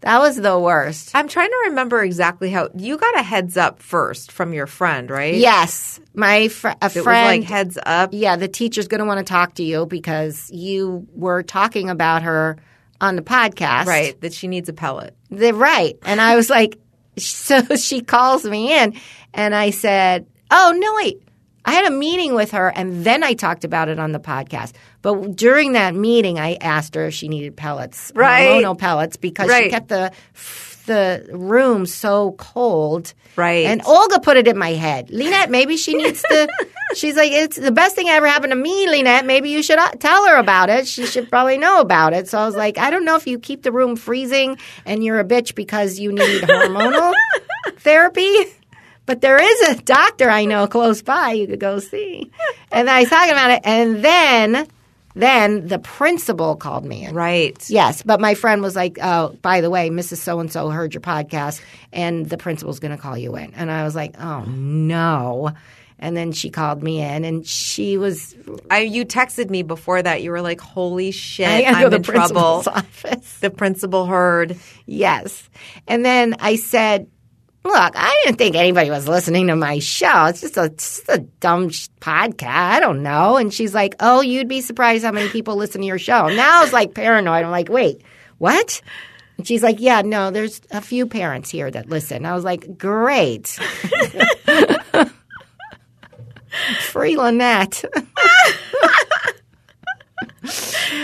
that was the worst. I'm trying to remember exactly how you got a heads up first from your friend, right? Yes, my fr- a It friend. like heads up. yeah, the teacher's going to want to talk to you because you were talking about her on the podcast. Right, that she needs a pellet. They're right. And I was like, so she calls me in and I said, oh, no, wait. I had a meeting with her, and then I talked about it on the podcast. But during that meeting, I asked her if she needed pellets, Right. hormonal pellets, because she kept the the room so cold. Right. And Olga put it in my head. Lynette, maybe she needs to. she's like, it's the best thing ever happened to me, Lynette. Maybe you should uh, tell her about it. She should probably know about it. So I was like, I don't know if you keep the room freezing and you're a bitch because you need hormonal therapy. But there is a doctor I know close by you could go see. And I was talking about it. And then, then the principal called me in. Right. Yes, but my friend was like, "Oh, by the way, Mrs. So and So heard your podcast, and the principal's going to call you in." And I was like, "Oh no!" And then she called me in, and she was I you texted me before that. You were like, "Holy shit, I I'm the in trouble." office. The principal heard. Yes, and then I said, "Look, I didn't think anybody was listening to my show. It's just a, just a dumb sh- podcast. I don't know." And she's like, "Oh, you'd be surprised how many people listen to your show." Now I was like paranoid. I'm like, "Wait, what?" And she's like, "Yeah, no, there's a few parents here that listen." I was like, "Great." Free Lynette.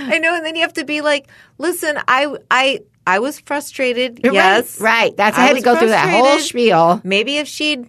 I know, and then you have to be like, "Listen, I, I, I was frustrated. yes, Right, right. That's I, I had to go through that whole spiel. Maybe if she'd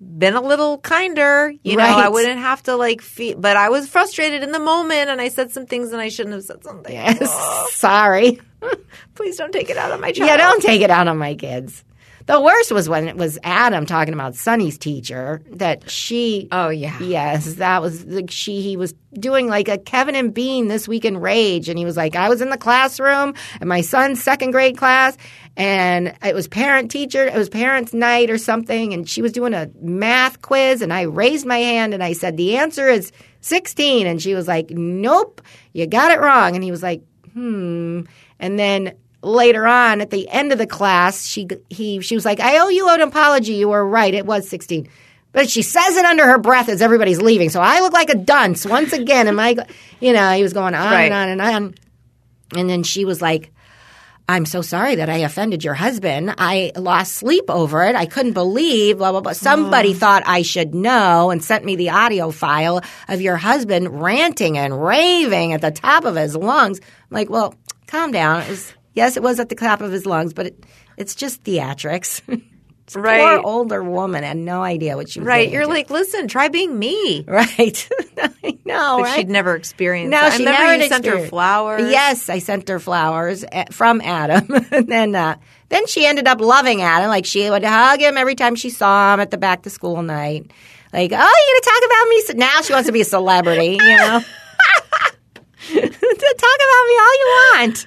been a little kinder, you know, Right. I wouldn't have to like. Fe- but I was frustrated in the moment, and I said some things, and I shouldn't have said something. Yes. Sorry. Please don't take it out on my child. Yeah, don't take it out on my kids. The worst was when it was Adam talking about Sonny's teacher that she. Oh, yeah. Yes, that was the, she. He was doing like a Kevin and Bean this week in Rage, and he was like, "I was in the classroom and my son's second grade class, and it was parent teacher. It was parents' night or something, and she was doing a math quiz, and I raised my hand and I said the answer is 16, and she was like, "Nope, you got it wrong," and he was like, "Hmm," and then later on at the end of the class she he she was like i owe you an apology you were right it was 16 but she says it under her breath as everybody's leaving so i look like a dunce once again and I, you know he was going on Right. and on and on and then she was like I'm so sorry that I offended your husband. I lost sleep over it. I couldn't believe, blah, blah, blah. Somebody oh. thought I should know and sent me the audio file of your husband ranting and raving at the top of his lungs. I'm like, well, calm down. It was, yes, it was at the clap of his lungs, but it, it's just theatrics. This Right. Poor older woman had no idea what she was Right. You're into. like, listen, try being me. Right. I know, But right? she'd never experienced No, that. she I remember never you sent her experienced- flowers. Yes, I sent her flowers eh, from Adam, and then uh, then she ended up loving Adam. Like she would hug him every time she saw him at the back to school night. Like, oh, you're gonna talk about me? So now she wants to be a celebrity, you know. talk about me all you want.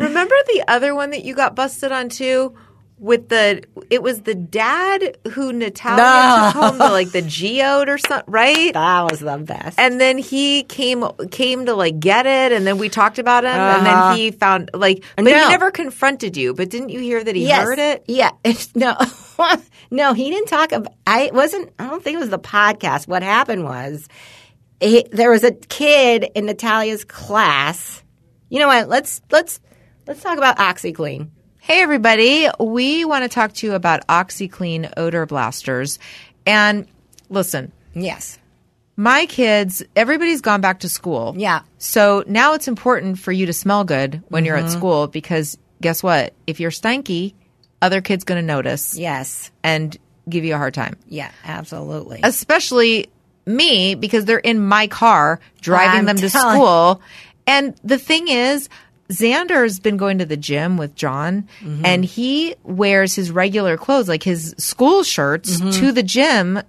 Remember the other one that you got busted on too? With the, it was the dad who Natalia No. took home the like the geode or something, right? That was the best. And then he came came to like get it, and then we talked about him, and Uh-huh. then he found like, but No. he never confronted you. But didn't you hear that he yes. heard it? Yeah. No, no, he didn't talk about. I wasn't. I don't think it was the podcast. What happened was, he, there was a kid in Natalia's class. You know what? Let's let's let's talk about OxiClean. Hey, everybody. We want to talk to you about OxiClean odor blasters. And listen, Yes. my kids, everybody's gone back to school. Yeah. So now it's important for you to smell good when you're at mm-hmm. school because guess what? If you're stanky, other kids going to notice Yes. and give you a hard time. Yeah. Absolutely. Especially me because they're in my car driving I'm them to telling- school. And the thing is, Xander's been going to the gym with John Mm-hmm. and he wears his regular clothes, like his school shirts, Mm-hmm. to the gym.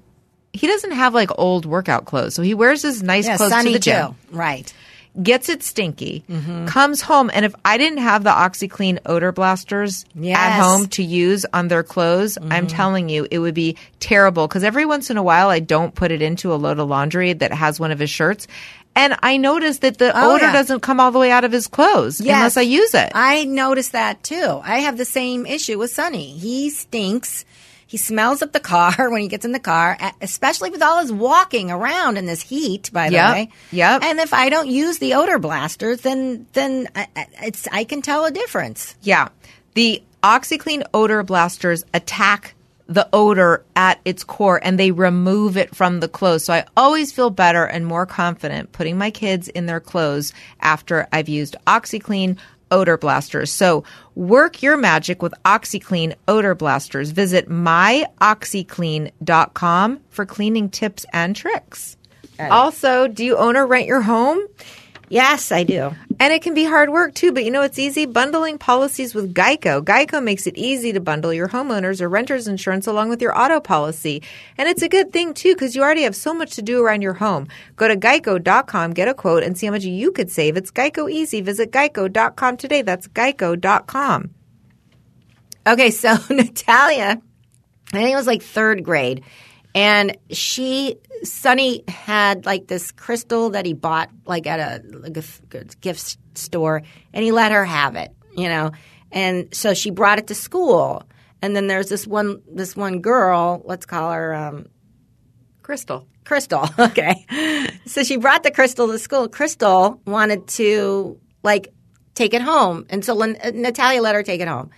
He doesn't have like old workout clothes. So he wears his nice yeah. clothes to the gym. Right. gets it stinky, Mm-hmm. comes home, and if I didn't have the OxiClean odor blasters at Yes. Mm-hmm. home to use on their clothes, I'm telling you, it would be terrible. Because every once in a while, I don't put it into a load of laundry that has one of his shirts. And I notice that the Oh, odor yeah. doesn't come all the way out of his clothes unless I use it. I noticed that too. I have the same issue with Sonny. He stinks. He smells up the car when he gets in the car, especially with all his walking around in this heat. By the Yep. way, Yep. And if I don't use the odor blasters, then then I- it's I can tell a difference. Yeah. The OxyClean odor blasters attack the odor at its core and they remove it from the clothes. So I always feel better and more confident putting my kids in their clothes after I've used OxiClean odor blasters. So work your magic with OxiClean odor blasters. Visit myoxiclean.com for cleaning tips and tricks. Also, do you own or rent your home? Yes, I do. And it can be hard work too, but you know it's easy? Bundling policies with Geico. Geico makes it easy to bundle your homeowners or renters insurance along with your auto policy. And it's a good thing too, because you already have so much to do around your home. Go to geico.com, get a quote, and see how much you could save. It's Geico easy. Visit geico.com today. That's geico.com. Okay, so Natalia, I think it was like third grade, and she Sonny had like this crystal that he bought like at a, like a f- gift store, and he let her have it, you know, and so she brought it to school, and then there's this one this one girl, let's call her um, Crystal. Crystal. Okay. So she brought the crystal to school. Crystal wanted to like take it home. And so uh, Natalia let her take it home.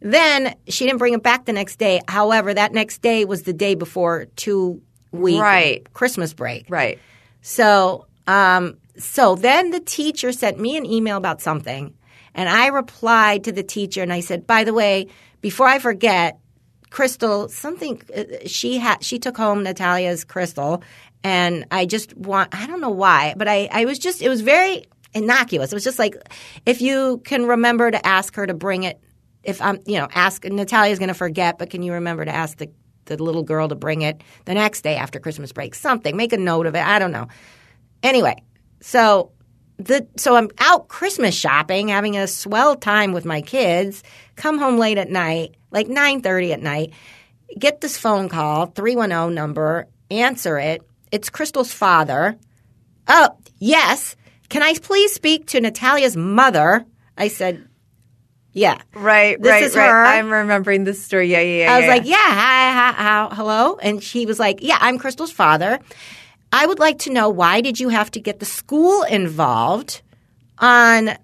Then she didn't bring it back the next day. However, that next day was the day before two week Right. Christmas break. Right. So, um, so then the teacher sent me an email about something, and I replied to the teacher and I said, "By the way, before I forget, Crystal, something uh, she had she took home Natalia's crystal, and I just want I don't know why, but I I was just it was very innocuous. It was just like if you can remember to ask her to bring it. If I'm you know ask Natalia's going to forget, but can you remember to ask the the little girl to bring it the next day after Christmas break? Something. Make a note of it. I don't know. Anyway, so the so I'm out Christmas shopping, having a swell time with my kids. Come home late at night, like nine thirty at night. Get this phone call, three one zero number. Answer it. It's Crystal's father. Oh yes. Can I please speak to Natalia's mother? I said, yeah. Right, This right, is right. her. I'm remembering this story. Yeah, yeah, yeah. I was yeah. like, yeah, hi, hi, how, hello? And she was like, yeah, I'm Crystal's father. I would like to know why did you have to get the school involved on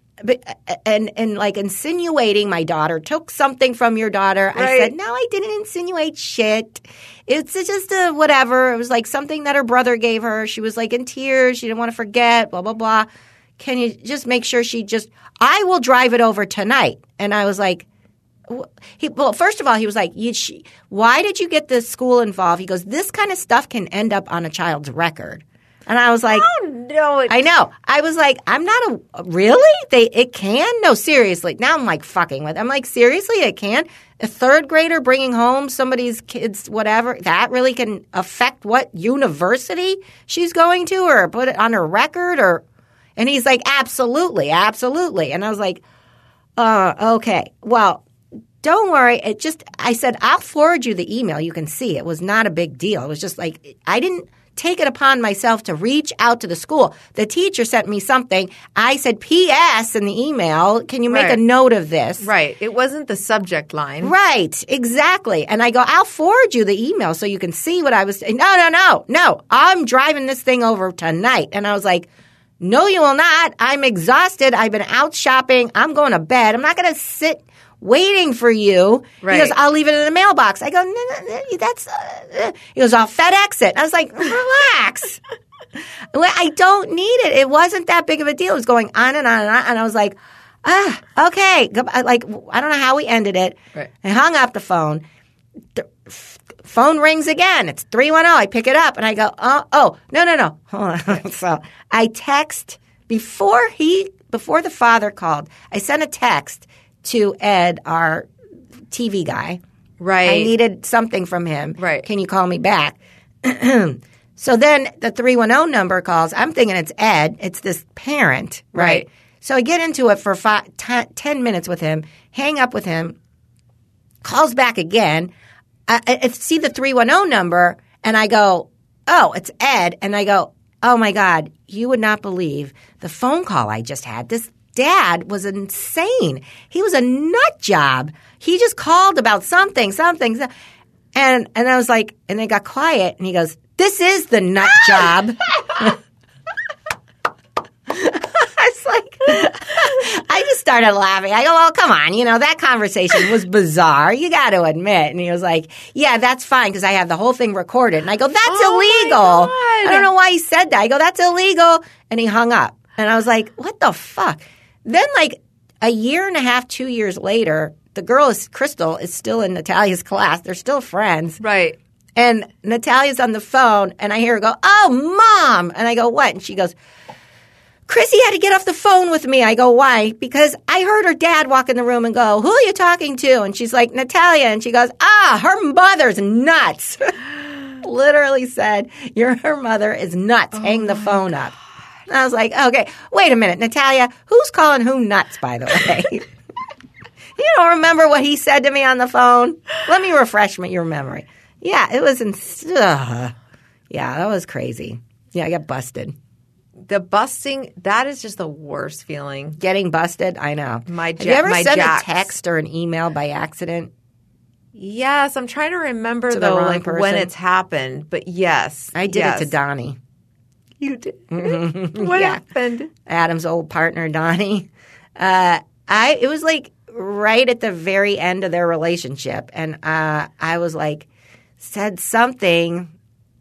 and and like insinuating my daughter took something from your daughter. I said, no, I didn't insinuate shit. It's just a whatever. It was like something that her brother gave her. She was like in tears. She didn't want to forget. Blah blah blah. Can you just make sure she just? I will drive it over tonight. And I was like, he, well, first of all, he was like, you, sh- "Why did you get the school involved?" He goes, "This kind of stuff can end up on a child's record," and I was like, oh, no, it, "I know." I was like, "I'm not a really? They it can? No, seriously." Now I'm like fucking with. I'm like, seriously, it can. A third grader bringing home somebody's kids, whatever, that really can affect what university she's going to, or put it on her record, or. And he's like, "Absolutely, absolutely," and I was like, uh, okay. Well, don't worry. It just, I said, I'll forward you the email. You can see it was not a big deal. It was just like, I didn't take it upon myself to reach out to the school. The teacher sent me something. I said, P.S. in the email. Can you make Right. a note of this? right. It wasn't the subject line. Right, exactly. And I go, I'll forward you the email so you can see what I was saying. No, no, no, no. I'm driving this thing over tonight. And I was like, no, you will not. I'm exhausted. I've been out shopping. I'm going to bed. I'm not going to sit waiting for you. Right. He goes, I'll leave it in the mailbox. I go, no, no, no, that's, uh, he goes, I'll FedEx it. I was like, relax. I don't need it. It wasn't that big of a deal. It was going on and on and on. And I was like, ah, okay. Like, I don't know how we ended it. Right. I hung up the phone. Phone rings again. It's 310. I pick it up and I go, oh, oh, no, no, no. Hold on. so I text before he, before the father called, I sent a text to Ed, our TV guy. Right. I needed something from him. Right. Can you call me back? so then the 310 number calls. I'm thinking it's Ed. It's this parent, right? Right. So I get into it for five, t- 10 minutes with him, hang up with him, calls back again. I, I see the 310 number and I go, oh, it's Ed. And I go, oh my God, you would not believe the phone call I just had. This dad was insane. He was a nut job. He just called about something, something. And, and I was like, and they got quiet and he goes, this is the nut ah! job. I was like, I just started laughing. I go, well, come on. You know, that conversation was bizarre. You got to admit. And he was like, yeah, that's fine because I have the whole thing recorded. And I go, that's Oh, illegal. I don't know why he said that. I go, that's illegal. And he hung up. And I was like, what the fuck? Then, like, a year and a half, two years later, the girl is, Crystal, is still in Natalia's class. They're still friends. Right. And Natalia's on the phone, and I hear her go, Oh, mom. And I go, What? And she goes, Chrissy had to get off the phone with me. I go, Why? Because I heard her dad walk in the room and go, Who are you talking to? And she's like, Natalia. And she goes, Ah, her mother's nuts. Literally said, Your her mother is nuts. Hang the phone up. And I was like, Okay, wait a minute, Natalia, who's calling who nuts, by the way? You don't remember what he said to me on the phone? Let me refresh your memory. Yeah, it was in. Ugh. Yeah, that was crazy. Yeah, I got busted. The busting, that is just the worst feeling. Getting busted, I know. My Have you ever my sent jacks. a text or an email by accident? Yes, I'm trying to remember To though, like when it's happened. But yes, I did yes. it to Donnie, You did. what Yeah. happened? Adam's old partner, Donnie. Uh, I it was like right at the very end of their relationship, and uh, I was like, said something,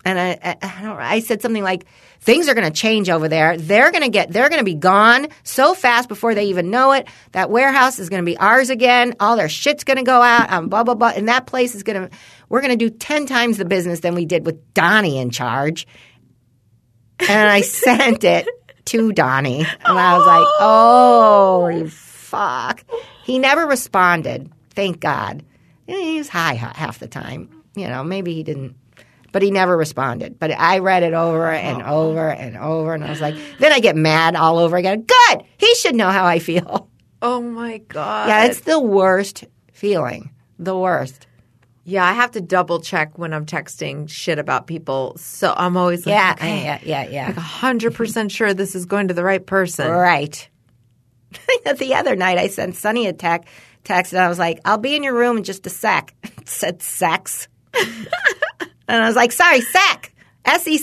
and I, I, I don't. I said something like, "Things are going to change over there. They're going to get. They're going to be gone so fast before they even know it. That warehouse is going to be ours again. All their shit's going to go out. Um, blah blah blah. And that place is going to. We're going to do ten times the business than we did with Donnie in charge." and I sent it to Donnie, and I was like, "Oh, fuck!" He never responded. Thank God. He was high half the time. You know, maybe he didn't, but he never responded. But I read it over and oh. over and over, and I was like, then I get mad all over again. Good. He should know how I feel. Oh my god. Yeah, it's the worst feeling. The worst. yeah. I have to double check when I'm texting shit about people. So I'm always like, Yeah, okay, yeah, yeah, yeah. hundred percent sure this is going to the right person. Right. the other night, I sent Sonny a tec- text, and I was like, "I'll be in your room in just a sec." It said sex, and I was like, "Sorry, sec, S E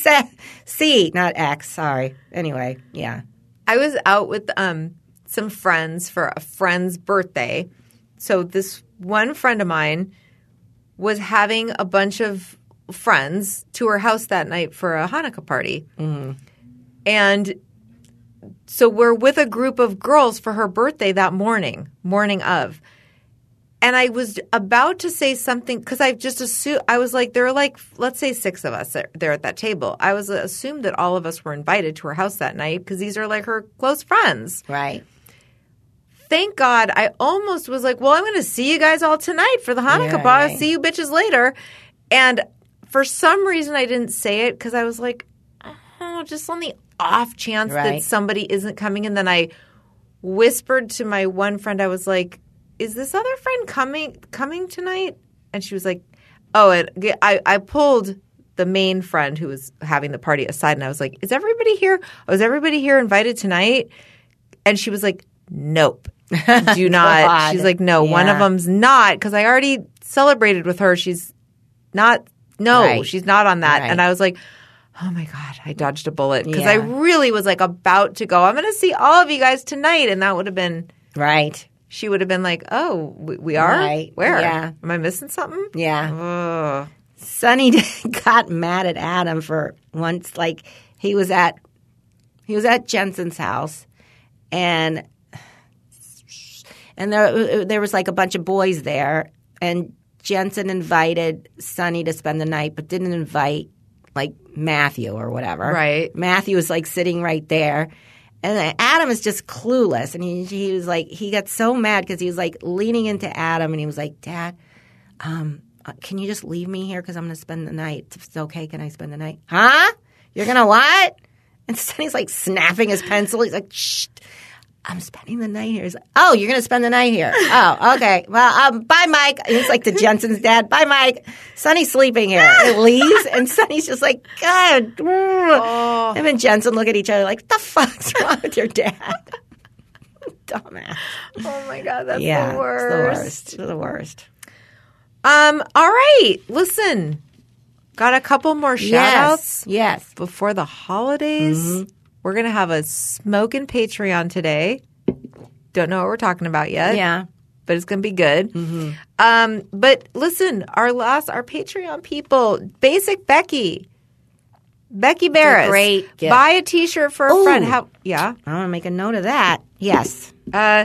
C, not X. Sorry." Anyway, yeah. I was out with um, some friends for a friend's birthday. So this one friend of mine was having a bunch of friends to her house that night for a Hanukkah party. And so we're with a group of girls for her birthday that morning, morning of. And I was about to say something because I just assumed I was like, there are like, let's say six of us there, at that table. I was uh, assumed that all of us were invited to her house that night because these are like her close friends. Right. Thank God, I almost was like, well, I'm going to see you guys all tonight for the Hanukkah Yeah, right. See you bitches later. And for some reason, I didn't say it because I was like, oh, just on the off chance Right. that somebody isn't coming. And then I whispered to my one friend, I was like, is this other friend coming coming tonight? And she was like, oh, it, I, I pulled the main friend who was having the party aside and I was like, is everybody here? Oh, was everybody here invited tonight? And she was like, nope. Do not. She's like, no, one of them's not because I already celebrated with her. She's not. No, Right. she's not on that. Right. And I was like, oh my god, I dodged a bullet because I really was like about to go. I'm going to see all of you guys tonight, and that would have been. Right. She would have been like, oh, we, we are. Right. Where? Yeah. Am I missing something? Yeah. Ugh. Sonny got mad at Adam for once, like he was at he was at Jensen's house, and and there there was like a bunch of boys there, and Jensen invited Sonny to spend the night, but didn't invite like Matthew or whatever. Right. Matthew was like sitting right there. And Adam is just clueless, and he he was like he got so mad because he was like leaning into Adam, and he was like, "Dad, um, uh, can you just leave me here because I'm going to spend the night? If it's okay, can I spend the night? Huh? You're going to what? And Sonny's like snapping his pencil. He's like, shh. I'm spending the night here. He's like, oh, you're going to spend the night here. Oh, okay. Well, um, bye, Mike. He's like the Jensen's dad. Bye, Mike. Sonny's sleeping here. He leaves, and Sonny's just like, God. Oh. Him and Jensen look at each other like, the fuck's wrong with your dad? Dumbass. Oh my god, that's yeah, the it's worst. the worst. It's the worst. Um. All right. Listen, got a couple more shout outs Yes. Yes. before the holidays. Mm-hmm. We're gonna have a smoking Patreon today. Don't know what we're talking about yet. Yeah. but it's going to be good. Um, but listen, our last, our Patreon people, Basic Becky, Becky Barris, great gift. buy a T-shirt for a Ooh. friend. How? Yeah. I want to make a note of that. Yes. Uh,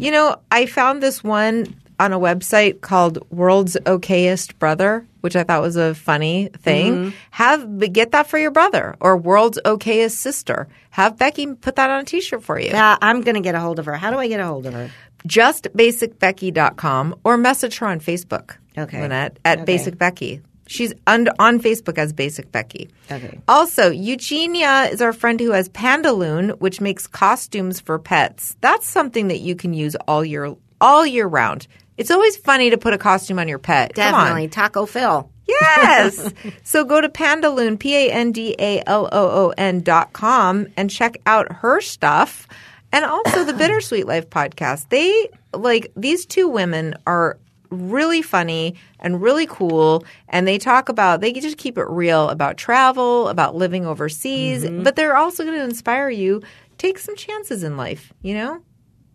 you know, I found this one on a website called World's Okayest Brother, which I thought was a funny thing. Mm-hmm. Have get that for your brother or World's Okayest Sister. Have Becky put that on a T-shirt for you. Yeah, I'm going to get a hold of her. How do I get a hold of her? Just basicbecky.com or message her on Facebook. Okay. Lynette, at Okay. Basic Becky. She's un- on Facebook as Basic Becky. Okay. Also, Eugenia is our friend who has Pandaloon, which makes costumes for pets. That's something that you can use all year all year round. It's always funny to put a costume on your pet. Definitely. Taco Phil. Yes. so go to Pandaloon, P A N D A L O O N dot com and check out her stuff. And also the Bittersweet Life podcast. They like these two women are really funny and really cool. And they talk about, they just keep it real about travel, about living overseas, mm-hmm. but they're also going to inspire you. Take some chances in life, you know?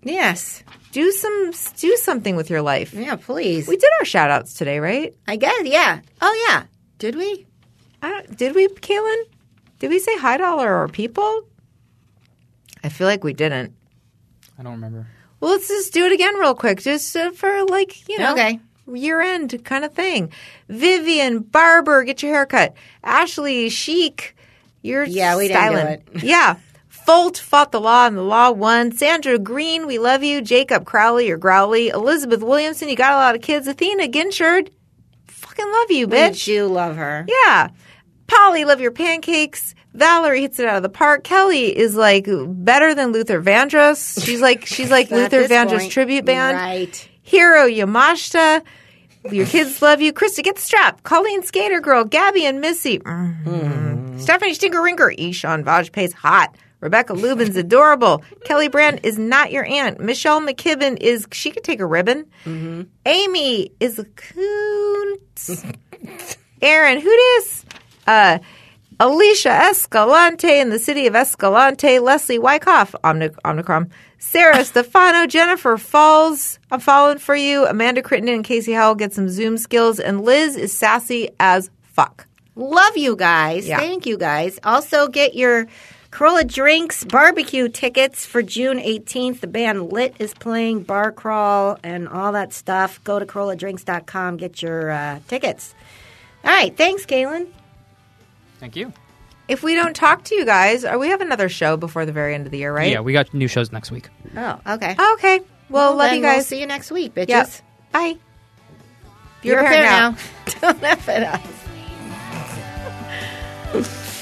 Yes. Do some, do something with your life. Yeah, please. We did our shout outs today, right? I guess, yeah. Oh, yeah. Did we? I don't, did we, Kaylin? Did we say hi to all our people? I feel like we didn't. I don't remember. Well, let's just do it again real quick, just uh, for like you know, Okay. year end kind of thing. Vivian Barber, get your hair cut. Ashley Chic, you're Yeah, we didn't do it. yeah. Folt fought the law and the law won. Sandra Green, we love you. Jacob Crowley or Growley. Elizabeth Williamson, you got a lot of kids. Athena Ginchard, fucking love you, bitch. We do love her. Yeah. Polly, love your pancakes. Valerie hits it out of the park. Kelly is like better than Luther Vandross. She's like she's like Luther Vandross point, tribute band. Right. Hero Yamashita. Your kids love you. Krista, get the strap. Colleen Skater Girl. Gabby and Missy. Mhm. Stephanie Stinker Rinker. Ishan Vajpayee's hot. Rebecca Lubin's adorable. Kelly Brand is not your aunt. Michelle McKibben is, she could take a ribbon. Amy is a coon. Aaron, who dis? Uh, Alicia Escalante in the city of Escalante, Leslie Wyckoff, Omni- Omnicrom, Sarah Stefano, Jennifer Falls, I'm following for you, Amanda Crittenden and Casey Howell get some Zoom skills, and Liz is sassy as fuck. Love you guys. Yeah. Thank you guys. Also, get your Carolla Drinks barbecue tickets for June 18th. The band Lit is playing Bar Crawl and all that stuff. Go to CarollaDrinks.com. Get your uh, tickets. All right. Thanks, Kaylin. Thank you. If we don't talk to you guys, uh, we have another show before the very end of the year, right? Yeah, we got new shows next week. Oh, okay. Okay. Well, love then you We'll guys. see you next week, bitches. Yep. Bye. You're, a parent now. Don't F it up.